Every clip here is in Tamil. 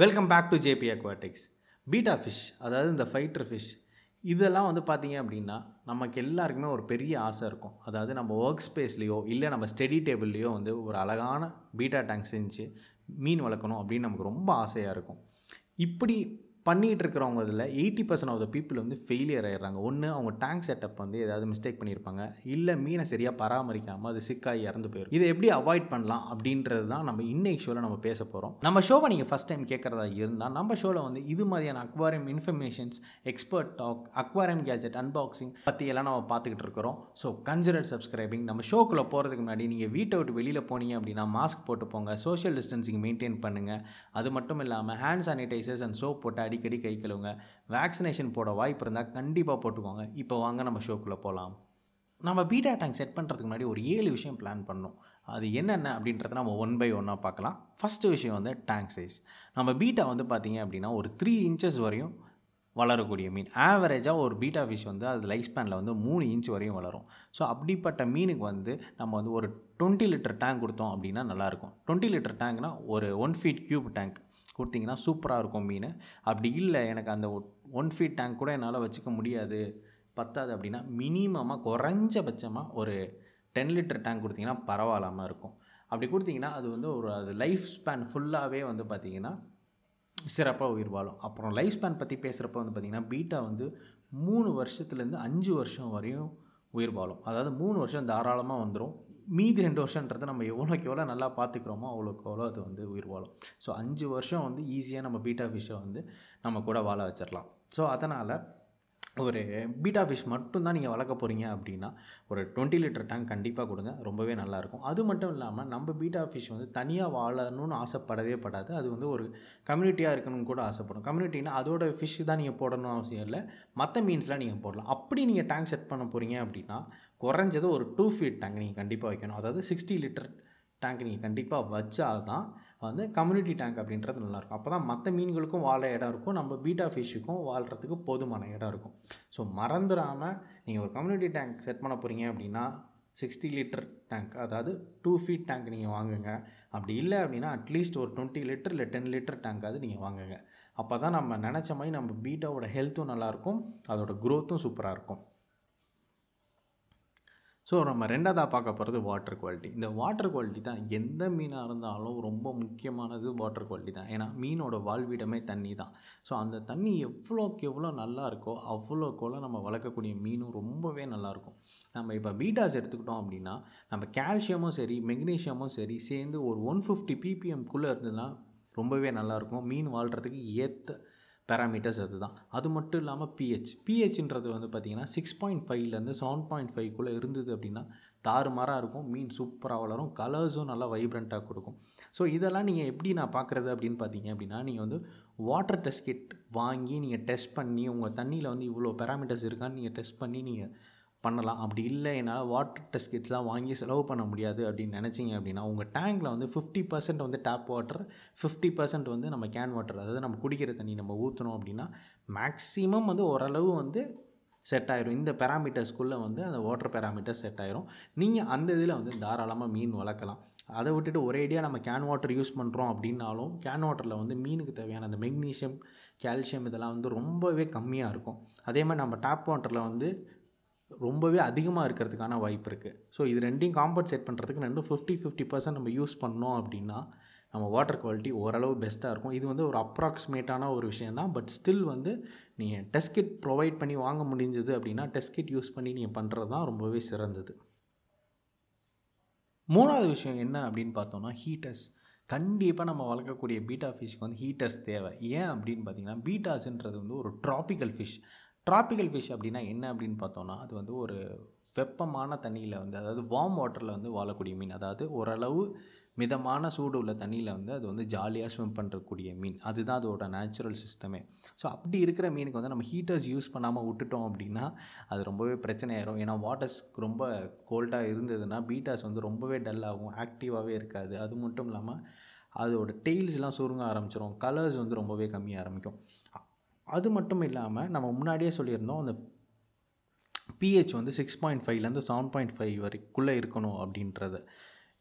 Welcome back to J P aquatics betta fish அதாவது இந்த ஃபைட்டர் ஃபிஷ் இதெல்லாம் வந்து பார்த்தீங்க அப்படின்னா நமக்கு எல்லாருக்குமே ஒரு பெரிய ஆசை இருக்கும். அதாவது நம்ம ஒர்க் ஸ்பேஸ்லேயோ இல்லை நம்ம ஸ்டடி டேபிள்லேயோ வந்து ஒரு அழகான பீட்டா டேங்க் செஞ்சு மீன் வளர்க்கணும் அப்படின்னு நமக்கு ரொம்ப ஆசையாக இருக்கும். இப்படி பண்ணிகிட்டு இருக்கிறவங்க இதில் eighty percent of the people வந்து ஃபெயிலியர் ஆகிடுறாங்க ஒன்று அவங்க டேங்க் செட்டப் வந்து ஏதாவது மிஸ்டேக் பண்ணியிருப்பாங்க. இல்லை மீனை சரியாக பராமரிக்காமல் அது சிக்காகி இறந்து போயிடும். இதை எப்படி அவாய்ட் பண்ணலாம் அப்படின்றது தான் நம்ம இன்னைக்கு ஷோவில் நம்ம பேச போகிறோம் நம்ம ஷோவை நீங்கள் ஃபஸ்ட் டைம் கேட்குறதா இருந்தால் நம்ம ஷோவில் வந்து இது மாதிரியான aquarium informations expert talk aquarium gadget unboxing பற்றியெல்லாம் நம்ம பார்த்துக்கிட்டு இருக்கிறோம் ஸோ கன்சிடர் சப்ஸ்கிரைபிங் நம்ம ஷோக்குள்ளே போகிறதுக்கு முன்னாடி நீங்கள் வீட்டை விட்டு வெளியில் போனீங்க அப்படின்னா மாஸ்க் போட்டு போங்க. சோஷியல் டிஸ்டன்சிங் மெயின்டைன் பண்ணுங்கள் அது மட்டும் இல்லாமல் ஹேண்ட் சானிடைசர்ஸ் அண்ட் சோப் போட்டு அடிக்கடி கை கழுவுங்க. வேக்சினேஷன் போட வாய்ப்பு இருந்தால் கண்டிப்பாக போட்டுக்கோங்க. இப்போ வாங்க நம்ம ஷோக்குள்ளே போகலாம் நம்ம பீட்டா டேங்க் செட் பண்ணுறதுக்கு முன்னாடி ஒரு ஏழு விஷயம் பிளான் பண்ணோம் அது என்னென்ன அப்படின்றத நம்ம ஒன் பை ஒன்னாக பார்க்கலாம். ஃபஸ்ட்டு விஷயம் வந்து டேங்க் சைஸ் நம்ம பீட்டா வந்து பார்த்திங்க அப்படின்னா ஒரு த்ரீ இன்ச்சஸ் வரையும் வளரக்கூடிய மீன். ஆவரேஜாக ஒரு பீட்டா ஃபிஷ் வந்து அது லைஃப் ஸ்பேனில் வந்து மூணு இன்ச் வரையும் வளரும். ஸோ அப்படிப்பட்ட மீனுக்கு வந்து நம்ம வந்து ஒரு டுவெண்ட்டி லிட்டர் டேங்க் கொடுத்தோம் அப்படின்னா நல்லாயிருக்கும் டுவெண்ட்டி லிட்டர் டேங்க்னால் ஒரு ஒன் ஃபீட் க்யூப் டேங்க் கொடுத்தீங்கன்னா சூப்பராக இருக்கும் மீன். அப்படி இல்லை எனக்கு அந்த ஒன் ஃபீட் டேங்க் கூட என்னால் வச்சுக்க முடியாது. பத்தாது அப்படின்னா மினிமமாக குறைஞ்சபட்சமாக ஒரு டென் லிட்டர் டேங்க் கொடுத்தீங்கன்னா பரவாயில்லாமல் இருக்கும். அப்படி கொடுத்தீங்கன்னா அது வந்து ஒரு அது லைஃப் ஸ்பேன் ஃபுல்லாகவே வந்து பார்த்திங்கன்னா சிறப்பாக உயிர் வாழும். அப்புறம் லைஃப் ஸ்பேன் பற்றி பேசுகிறப்ப வந்து பார்த்திங்கன்னா பீட்டா வந்து மூணு வருஷத்துலேருந்து அஞ்சு வருஷம் வரையும் உயிர் வாழும். அதாவது மூணு வருஷம் தாராளமாக வந்துடும் மீதி ரெண்டு வருஷன்றது நம்ம எவ்வளோக்கு எவ்வளோ நல்லா பார்த்துக்கிறோமோ அவ்வளோக்கு எவ்வளோ அது வந்து உயிர் வாழும். ஸோ அஞ்சு வருஷம் வந்து ஈஸியாக நம்ம பீட்டா ஃபிஷ்ஷை வந்து நம்ம கூட வாழ வச்சிடலாம். ஸோ அதனால் ஒரு பீட்டா ஃபிஷ் மட்டும்தான் நீங்கள் வளர்க்க போகிறீங்க அப்படின்னா ஒரு டுவெண்ட்டி லிட்டர் டேங்க் கண்டிப்பாக கொடுங்க. ரொம்பவே நல்லாயிருக்கும் அது மட்டும் இல்லாமல் நம்ம பீட்டா ஃபிஷ் வந்து தனியாக வாழணும்னு ஆசைப்படவே படாது. அது வந்து ஒரு கம்யூனிட்டியாக இருக்கணும்னு கூட ஆசைப்படும். கம்யூனிட்டினா அதோட ஃபிஷ் தான் நீங்கள் போடணும் அவசியம் இல்லை. மற்ற மீன்ஸ்லாம் நீங்கள் போடலாம். அப்படி நீங்கள் டேங்க் செட் பண்ண போகிறீங்க அப்படின்னா குறைஞ்சது ஒரு டூ ஃபீட் டேங்க் நீங்கள் கண்டிப்பாக வைக்கணும். அதாவது சிக்ஸ்டி லிட்டர் டேங்க் நீங்கள் கண்டிப்பாக வச்சால் தான் வந்து கம்யூனிட்டி டேங்க் அப்படின்றது நல்லாயிருக்கும். அப்போ தான் மற்ற மீன்களுக்கும் வாழ இடம் இருக்கும். நம்ம பீட்டா ஃபிஷ்ஷுக்கும் வாழ்கிறதுக்கு போதுமான இடம் இருக்கும். ஸோ மறந்துடாமல் நீங்கள் ஒரு கம்யூனிட்டி டேங்க் செட் பண்ண போகிறீங்க அப்படின்னா சிக்ஸ்டி லிட்டர் டேங்க் அதாவது டூ ஃபீட் டேங்க் நீங்கள் வாங்குங்க. அப்படி இல்லை அப்படின்னா அட்லீஸ்ட் ஒரு டுவெண்ட்டி லிட்டர் இல்லை டென் லிட்டர் டேங்காவது நீங்கள் வாங்குங்க. அப்போ தான் நம்ம நினச்ச மாதிரி நம்ம பீட்டாவோட ஹெல்த்தும் நல்லாயிருக்கும். அதோட க்ரோத்தும் சூப்பராக இருக்கும். ஸோ நம்ம ரெண்டாவதாக பார்க்க போகிறது வாட்டர் குவாலிட்டி இந்த வாட்டர் குவாலிட்டி தான் எந்த மீனாக இருந்தாலும் ரொம்ப முக்கியமானது வாட்டர் குவாலிட்டி தான். ஏன்னா மீனோட வாழ்விடமே தண்ணி தான். ஸோ அந்த தண்ணி எவ்வளோக்கு எவ்வளோ நல்லா இருக்கோ அவ்வளோக்கு நம்ம வளர்க்கக்கூடிய மீனும் ரொம்பவே நல்லாயிருக்கும் நம்ம இப்போ பீட்டாஸ் எடுத்துக்கிட்டோம் அப்படின்னா நம்ம கால்சியமும் சரி மெக்னீஷியமும் சரி சேர்ந்து ஒரு ஒன் ஃபிஃப்டி பிபிஎம்குள்ளே இருந்ததுன்னா ரொம்பவே நல்லாயிருக்கும் மீன் வாழ்கிறதுக்கு ஏற்ற பேராமீட்டர்ஸ் அதுதான். அது மட்டும் இல்லாமல் பிஹெச் பிஹெச்ன்றது வந்து பார்த்திங்கன்னா சிக்ஸ் பாயிண்ட் ஃபைவ்லேருந்து செவன் பாயிண்ட் ஃபைவ்க்குள்ளே இருந்தது அப்படின்னா தாறுமாறாக இருக்கும். மீன் சூப்பராக வளரும். கலர்ஸும் நல்லா வைப்ரண்ட்டாக கொடுக்கும். ஸோ இதெல்லாம் நீங்கள் எப்படி நான் பார்க்குறது அப்படின்னு பார்த்தீங்க அப்படின்னா நீங்கள் வந்து வாட்டர் டெஸ்ட் கிட் வாங்கி நீங்கள் டெஸ்ட் பண்ணி உங்கள் தண்ணியில் வந்து இவ்வளோ பேராமீட்டர்ஸ் இருக்கான்னு நீங்கள் டெஸ்ட் பண்ணி நீங்கள் பண்ணலாம். அப்படி இல்லை என்னால் வாட்டர் டெஸ்ட் கிட்ஸ்லாம் வாங்கி செலவு பண்ண முடியாது அப்படின்னு நினச்சிங்க அப்படின்னா உங்கள் டேங்கில் வந்து ஃபிஃப்டி பர்சன்ட் வந்து டேப் வாட்டர் ஃபிஃப்டி பர்சன்ட் வந்து நம்ம கேன் வாட்டர் அதாவது நம்ம குடிக்கிற தண்ணி நம்ம ஊற்றணும் அப்படின்னா மேக்ஸிமம் வந்து ஓரளவு வந்து செட் ஆயிரும். இந்த பேராமீட்டர்ஸ்குள்ளே வந்து அந்த வாட்டர் பேராமீட்டர் செட் ஆயிரும். நீங்கள் அந்த இதில் வந்து தாராளமாக மீன் வளர்க்கலாம். அதை விட்டுட்டு ஒரேடியாக நம்ம கேன் வாட்டர் யூஸ் பண்ணுறோம் அப்படின்னாலும் கேன் வாட்டரில் வந்து மீனுக்கு தேவையான அந்த மெக்னீஷியம் கால்சியம் இதெல்லாம் வந்து ரொம்பவே கம்மியாக இருக்கும். அதே மாதிரி நம்ம டேப் வாட்டரில் வந்து ரொம்பவே அதிகமாக இருக்கிறதுக்கான வாய்ப்பு இருக்குது ஸோ இது ரெண்டையும் காம்பன்சேட் பண்ணுறதுக்கு ரெண்டும் ஃபிஃப்டி ஃபிஃப்டி பர்சன்ட் நம்ம யூஸ் பண்ணோம் அப்படின்னா நம்ம வாட்டர் குவாலிட்டி ஓரளவு பெஸ்ட்டாக இருக்கும். இது வந்து ஒரு அப்ராக்சிமேட்டான ஒரு விஷயம் தான். பட் ஸ்டில் வந்து நீங்கள் டெஸ்ட் கிட் ப்ரொவைட் பண்ணி வாங்க முடிஞ்சது அப்படின்னா டெஸ்ட் கிட் யூஸ் பண்ணி நீங்கள் பண்ணுறது தான் ரொம்பவே சிறந்தது. மூணாவது விஷயம் என்ன அப்படின்னு பார்த்தோம்னா ஹீட்டர்ஸ் கண்டிப்பாக நம்ம வளர்க்கக்கூடிய பீட்டா ஃபிஷ்க்கு வந்து ஹீட்டர்ஸ் தேவை. ஏன் அப்படின்னு பார்த்தீங்கன்னா பீட்டாஸ்ன்றது வந்து ஒரு ட்ராபிக்கல் ஃபிஷ் ட்ராபிக்கல் ஃபிஷ் அப்படின்னா என்ன அப்படின்னு பார்த்தோன்னா அது வந்து ஒரு வெப்பமான தண்ணியில் வந்து அதாவது வார்ம் வாட்டரில் வந்து வாழக்கூடிய மீன். அதாவது ஓரளவு மிதமான சூடு உள்ள தண்ணியில் வந்து அது வந்து ஜாலியாக ஸ்விம் பண்ணுறக்கூடிய மீன். அதுதான் அதோட நேச்சுரல் சிஸ்டமே ஸோ அப்படி இருக்கிற மீனுக்கு வந்து நம்ம ஹீட்டர்ஸ் யூஸ் பண்ணாமல் விட்டுட்டோம் அப்படின்னா அது ரொம்பவே பிரச்சனையாயிரும். ஏன்னா வாட்டர்ஸ் ரொம்ப கோல்டாக இருந்ததுன்னா பீட்டாஸ் வந்து ரொம்பவே டல்லாகும் ஆக்டிவாகவே இருக்காது. அது மட்டும் இல்லாமல் அதோட டெய்ல்ஸ்லாம் சுருங்க ஆரம்பிச்சிடும் கலர்ஸ் வந்து ரொம்பவே கம்மியாக ஆரம்பிக்கும். அது மட்டும் இல்லாமல் நம்ம முன்னாடியே சொல்லியிருந்தோம் அந்த பிஹெச் வந்து சிக்ஸ் பாயிண்ட் ஃபைவ்லேருந்து செவன் பாயிண்ட் ஃபைவ் வரைக்குள்ளே இருக்கணும் அப்படின்றது.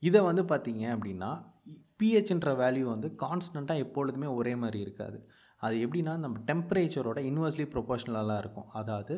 இதை வந்து பார்த்திங்க அப்படின்னா பிஹெச்ன்ற வேல்யூ வந்து கான்ஸ்டண்ட்டாக எப்பொழுதுமே ஒரே மாதிரி இருக்காது. அது எப்படின்னா நம்ம டெம்பரேச்சரோட இன்வெர்ஸ்லி ப்ரொபோஷ்னலாக இருக்கும். அதாவது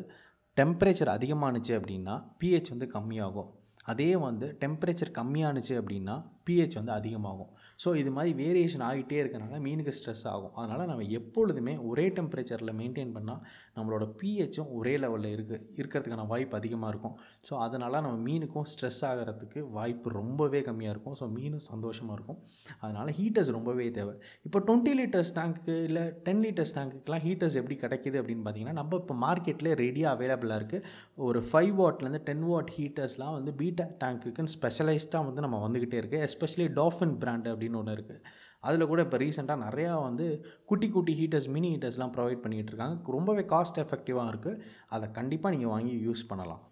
டெம்பரேச்சர் அதிகமானுச்சு அப்படின்னா பிஹெச் வந்து கம்மியாகும். அதே வந்து டெம்பரேச்சர் கம்மியானுச்சு அப்படின்னா பிஹெச் வந்து அதிகமாகும். ஸோ இது மாதிரி வேரியேஷன் ஆகிட்டே இருக்கிறனால மீனுக்கு ஸ்ட்ரெஸ் ஆகும். அதனால் நம்ம எப்பொழுதுமே ஒரே டெம்பரேச்சரில் மெயின்டைன் பண்ணால் நம்மளோட பிஹெச்சும் ஒரே லெவலில் இருக்கு இருக்கிறதுக்கான வாய்ப்பு அதிகமாக இருக்கும். ஸோ அதனால் நம்ம மீனுக்கும் ஸ்ட்ரெஸ் ஆகிறதுக்கு வாய்ப்பு ரொம்பவே கம்மியாக இருக்கும். ஸோ மீனும் சந்தோஷமாக இருக்கும். அதனால் ஹீட்டர்ஸ் ரொம்பவே தேவை. இப்போ டுவெண்ட்டி லிட்டர்ஸ் டேங்க்கு இல்லை டென் லிட்டர்ஸ் டேங்க்குக்கெலாம் ஹீட்டர்ஸ் எப்படி கிடைக்கிது அப்படின்னு பார்த்தீங்கன்னா நம்ம இப்போ மார்க்கெட்டில் ரெடியாக அவைலபிளாக இருக்குது ஒரு ஃபைவ் வாட்லேருந்து டென் வாட் ஹீட்டர்ஸ்லாம் வந்து பீட்டா டேங்க்குக்குன்னு ஸ்பெஷலைஸ்டாக வந்து நம்ம வந்துக்கிட்டே இருக்குது எஸ்பெஷலி டாஃபின் பிராண்ட் அப்படின்னு ஒன்று இருக்குது அதில் கூட இப்போ ரீசெண்டாக நிறையா வந்து குட்டி குட்டி ஹீட்டர்ஸ் மினி ஹீட்டர்ஸ்லாம் ப்ரொவைட் பண்ணிகிட்டு இருக்காங்க. ரொம்பவே காஸ்ட் எஃபெக்டிவாக இருக்குது அதை கண்டிப்பாக நீங்கள் வாங்கி யூஸ் பண்ணலாம்.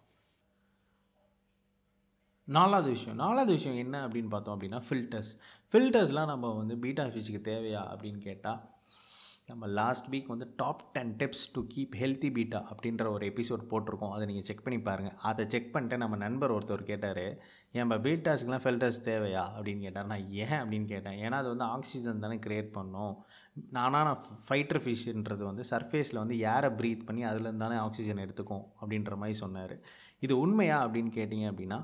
நாலாவது விஷயம். நாலாவது விஷயம் என்ன அப்படின்னு பார்த்தோம் அப்படின்னா ஃபில்டர்ஸ் ஃபில்டர்ஸ்லாம் நம்ம வந்து பீட்டா ஃபிஷுக்கு தேவையா அப்படின்னு கேட்டால் நம்ம லாஸ்ட் வீக் வந்து top ten tips to keep healthy betta அப்படின்ற ஒரு எபிசோட் போட்டிருக்கோம். அதை நீங்கள் செக் பண்ணி பாருங்கள் அதை செக் பண்ணிட்டு நம்ம நண்பர் ஒருத்தர் கேட்டார் ஏன் பீட்டாஸ்க்குலாம் ஃபில்டர்ஸ் தேவையா அப்படின்னு கேட்டார் நான் ஏன் அப்படின்னு கேட்டேன். ஏன்னா அது வந்து ஆக்சிஜன் தானே க்ரியேட் பண்ணும். நானாக நான் ஃபைட்டர் ஃபிஷ்ன்றது வந்து சர்ஃபேஸில் வந்து ஏரை ப்ரீத் பண்ணி அதுலேருந்து தானே ஆக்சிஜன் எடுத்துக்கும் அப்படின்ற மாதிரி சொன்னார். இது உண்மையா அப்படின்னு கேட்டிங்க அப்படின்னா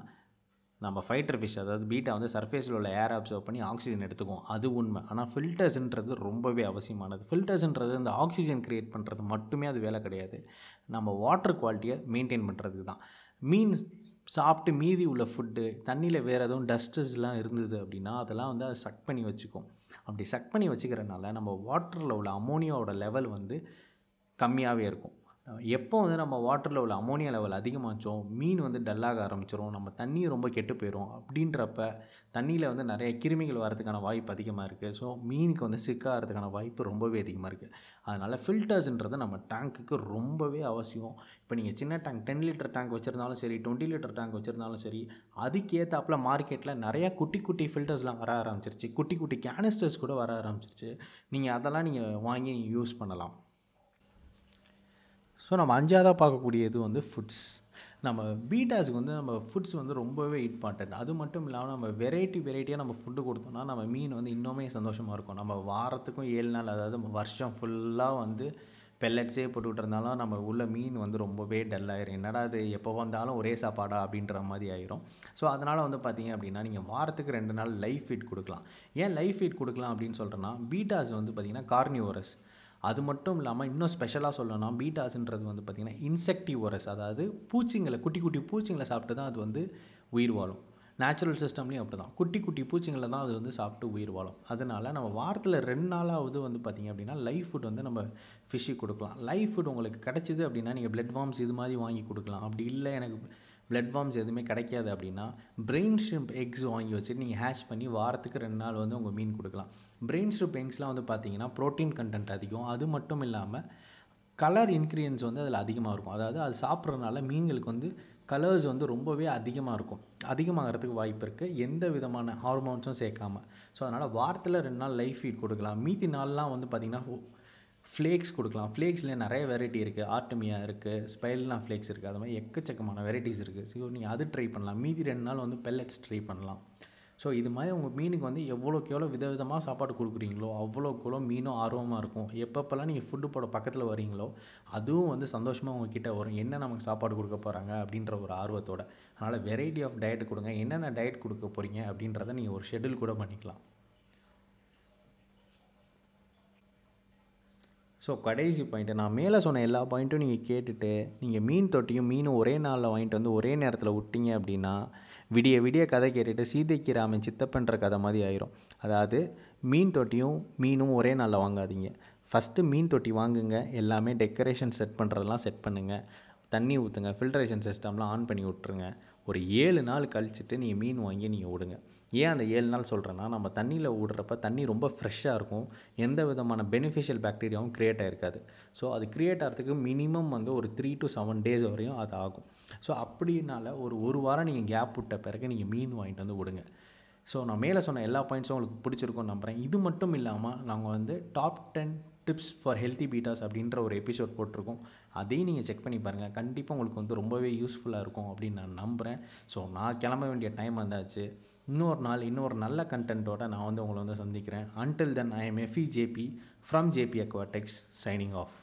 நம்ம ஃபைட்டர் ஃபிஷ் அதாவது பீட்டா வந்து சர்ஃபேஸில் உள்ள ஏர் அப்சர்வ் பண்ணி ஆக்சிஜன் எடுத்துக்கும். அது உண்மை. ஆனால் ஃபில்டர்ஸ்ன்றது ரொம்பவே அவசியமானது. ஃபில்டர்ஸ்ன்றது அந்த ஆக்சிஜன் க்ரியேட் பண்ணுறது மட்டுமே அது வேலை கிடையாது. நம்ம வாட்டர் குவாலிட்டியை மெயின்டைன் பண்ணுறதுக்கு தான். மீன்ஸ் சாப்பிட்டு மீதி உள்ள ஃபுட்டு தண்ணியில் வேறு எதுவும் டஸ்டஸ்லாம் இருந்தது அப்படின்னா அதெல்லாம் வந்து அதை சக் பண்ணி வச்சுக்கும். அப்படி சக் பண்ணி வச்சுக்கிறனால நம்ம வாட்டரில் உள்ள அமோனியாவோட லெவல் வந்து கம்மியாகவே இருக்கும். எப்போ வந்து நம்ம வாட்டரில் உள்ள அமோனியா லெவல் அதிகமாச்சோம் மீன் வந்து டல்லாக ஆரம்பிச்சிரும் நம்ம தண்ணி ரொம்ப கெட்டு போயிடும் அப்படின்றப்ப தண்ணியில் வந்து நிறைய கிருமிகள் வரதுக்கான வாய்ப்பு அதிகமாக இருக்குது ஸோ மீனுக்கு வந்து சிக்காகிறதுக்கான வாய்ப்பு ரொம்பவே அதிகமாக இருக்குது அதனால் ஃபில்டர்ஸ்ன்றது நம்ம டேங்க்குக்கு ரொம்பவே அவசியம். இப்போ நீங்கள் சின்ன டேங்க் டென் லிட்டர் டேங்க் வச்சுருந்தாலும் சரி டுவெண்ட்டி லிட்டர் டேங்க் வச்சுருந்தாலும் சரி அதுக்கேற்றாப்புல மார்க்கெட்டில் நிறையா குட்டி குட்டி ஃபில்டர்ஸ்லாம் வர ஆரம்பிச்சிருச்சு. குட்டி குட்டி கேனிஸ்டர்ஸ் கூட வர ஆரம்பிச்சிருச்சு. நீங்கள் அதெல்லாம் நீங்கள் வாங்கி யூஸ் பண்ணலாம். ஸோ நம்ம அஞ்சாவதாக பார்க்கக்கூடியது வந்து ஃபுட்ஸ் நம்ம பீட்டாஸுக்கு வந்து நம்ம ஃபுட்ஸ் வந்து ரொம்பவே இம்பார்ட்டன்ட் அது மட்டும் இல்லாமல் நம்ம வெரைட்டி வெரைட்டியாக நம்ம ஃபுட்டு கொடுத்தோம்னா நம்ம மீன் வந்து இன்னுமே சந்தோஷமாக இருக்கும். நம்ம வாரத்துக்கும் ஏழு நாள் அதாவது வருஷம் ஃபுல்லாக வந்து பெல்லட்ஸே போட்டுக்கிட்டு இருந்தாலும் நம்ம உள்ள மீன் வந்து ரொம்பவே டல்லாயிரும் என்னடா அது எப்போ வந்தாலும் ஒரே சாப்பாடா அப்படின்ற மாதிரி ஆயிரும். ஸோ அதனால் வந்து பார்த்தீங்க அப்படின்னா நீங்கள் வாரத்துக்கு ரெண்டு நாள் லைஃப் ஃபீட் கொடுக்கலாம். ஏன் லைஃப் ஃபீட் கொடுக்கலாம் அப்படின்னு சொல்கிறேன்னா பீட்டாஸ் வந்து பார்த்திங்கன்னா கார்னிவோரஸ் அது மட்டும் இல்லாமல் இன்னும் ஸ்பெஷலாக சொல்லணும்னா பீட்டாஸ்ன்றது வந்து பார்த்திங்கன்னா இன்செக்டிவோரஸ் அதாவது பூச்சிங்களை குட்டி குட்டி பூச்சிங்களை சாப்பிட்டு தான் அது வந்து உயிர் வாழும். நேச்சுரல் சிஸ்டம்லேயும் அப்படி தான் குட்டி குட்டி பூச்சிங்களை தான் அது வந்து சாப்பிட்டு உயிர் வாழும். அதனால் நம்ம வாரத்தில் ரெண்டு நாளாவது வந்து பார்த்திங்க அப்படின்னா லைஃப் ஃபுட் வந்து நம்ம ஃபிஷ்ஷுக்கு கொடுக்கலாம். லைஃப் ஃபுட் உங்களுக்கு கிடச்சிது அப்படின்னா நீங்கள் பிளட் வார்ம்ஸ் இது மாதிரி வாங்கி கொடுக்கலாம். அப்படி இல்லை எனக்கு பிளட் ஃபார்ம்ஸ் எதுவுமே கிடைக்காது அப்படின்னா பிரெயின் ஷ்ரிம்ப் எக்ஸ் வாங்கி வச்சுட்டு நீங்கள் ஹேஷ் பண்ணி வாரத்துக்கு ரெண்டு நாள் வந்து உங்கள் மீன் கொடுக்கலாம். பிரெயின் ஷ்ரிம்ப் எக்ஸ்லாம் வந்து பார்த்தீங்கன்னா ப்ரோட்டீன் கண்டென்ட் அதிகம். அது மட்டும் இல்லாமல் கலர் இன்க்ரீடியன்ஸ் வந்து அதில் அதிகமாக இருக்கும். அதாவது அது சாப்பிட்றதுனால மீன்களுக்கு வந்து கலர்ஸ் வந்து ரொம்பவே அதிகமாக இருக்கும். அதிகமாகிறதுக்கு வாய்ப்பு இருக்குது எந்த விதமான ஹார்மோன்ஸும் சேர்க்காம. ஸோ அதனால் வாரத்தில் ரெண்டு நாள் லைஃப் ஃபீட் கொடுக்கலாம். மீதி நாள்லாம் வந்து பார்த்திங்கன்னா ஃப்ளேக்ஸ் கொடுக்கலாம். ஃப்ளேக்ஸ்லேயே நிறைய வெரைட்டி இருக்குது ஆர்டமியா இருக்குது ஸ்பைல்னா ஃப்ளேக்ஸ் இருக்குது அது மாதிரி எக்கச்சக்கமான வெரைட்டிஸ் இருக்குது ஸோ நீங்கள் அது ட்ரை பண்ணலாம். மீதி ரெண்டு நாள் வந்து பெல்லட்ஸ் ட்ரை பண்ணலாம். ஸோ இது மாதிரி உங்கள் மீனுக்கு வந்து எவ்வளோக்கு எவ்வளோ விதவிதமாக சாப்பாடு கொடுக்குறீங்களோ அவ்வளோக்கு எவ்வளோ மீனும் ஆர்வமாக இருக்கும். எப்பப்போல்லாம் நீங்கள் ஃபுட்டு போட பக்கத்தில் வரீங்களோ அதுவும் வந்து சந்தோஷமாக உங்ககிட்ட வரும். என்ன நமக்கு சாப்பாடு கொடுக்க போகிறாங்க அப்படின்ற ஒரு ஆர்வத்தோட. அதனால் வெரைட்டி ஆஃப் டயட் கொடுங்க. என்னென்ன டயட் கொடுக்க போகிறீங்க அப்படின்றத நீங்கள் ஒரு ஷெடியூல் கூட பண்ணிக்கலாம். ஸோ கடைசி பாயிண்ட்டு நான் மேலே சொன்ன எல்லா பாயிண்ட்டும் நீங்கள் கேட்டுட்டு நீங்கள் மீன் தொட்டியும் மீனும் ஒரே நாளில் வாங்கிட்டு வந்து ஒரே நேரத்தில் விட்டீங்க அப்படின்னா விடிய விடிய கதை கேட்டுட்டு சீதைக்கு ராமன் சித்தப்பன்ற கதை மாதிரி ஆயிரும். அதாவது மீன் தொட்டியும் மீனும் ஒரே நாளில் வாங்காதீங்க. ஃபஸ்ட்டு மீன் தொட்டி வாங்குங்க. எல்லாமே டெக்கரேஷன் செட் பண்ணுறதெல்லாம் செட் பண்ணுங்கள் தண்ணி ஊற்றுங்க ஃபில்ட்ரேஷன் சிஸ்டம்லாம் ஆன் பண்ணி விட்ருங்க ஒரு ஏழு நாள் கழிச்சுட்டு நீங்கள் மீன் வாங்கி நீங்கள் விடுங்க ஏன் அந்த ஏழு நாள் சொல்கிறேன்னா நம்ம தண்ணியில் விடுறப்ப தண்ணி ரொம்ப ஃப்ரெஷ்ஷாக இருக்கும். எந்த விதமான பெனிஃபிஷியல் பாக்டீரியாவும் க்ரியேட் ஆகிருக்காது ஸோ அது க்ரியேட் ஆகிறதுக்கு மினிமம் வந்து ஒரு த்ரீ டு செவன் டேஸ் வரையும் அது ஆகும். ஸோ அப்படினால ஒரு ஒரு வாரம் நீங்கள் கேப் விட்ட பிறகு நீங்கள் மீன் வாங்கிட்டு வந்து விடுங்க. ஸோ நான் மேலே சொன்ன எல்லா பாயிண்ட்ஸும் உங்களுக்கு பிடிச்சிருக்கும்னு நம்புகிறேன் இது மட்டும் இல்லாமல் நாங்கள் வந்து top ten tips for healthy bettas அப்படின்ற ஒரு எபிசோட் போட்டிருக்கோம். அதையும் நீங்கள் செக் பண்ணி பாருங்கள் கண்டிப்பாக உங்களுக்கு வந்து ரொம்பவே யூஸ்ஃபுல்லாக இருக்கும் அப்படின்னு நான் நம்புகிறேன் ஸோ நான் கிளம்ப வேண்டிய டைம் வந்தாச்சு. இன்னொரு நாள் இன்னொரு நல்ல கண்டென்ட்டோட நான் வந்து உங்களை வந்து சந்திக்கிறேன். Until then I am Effie JB from JB Aquatechs signing off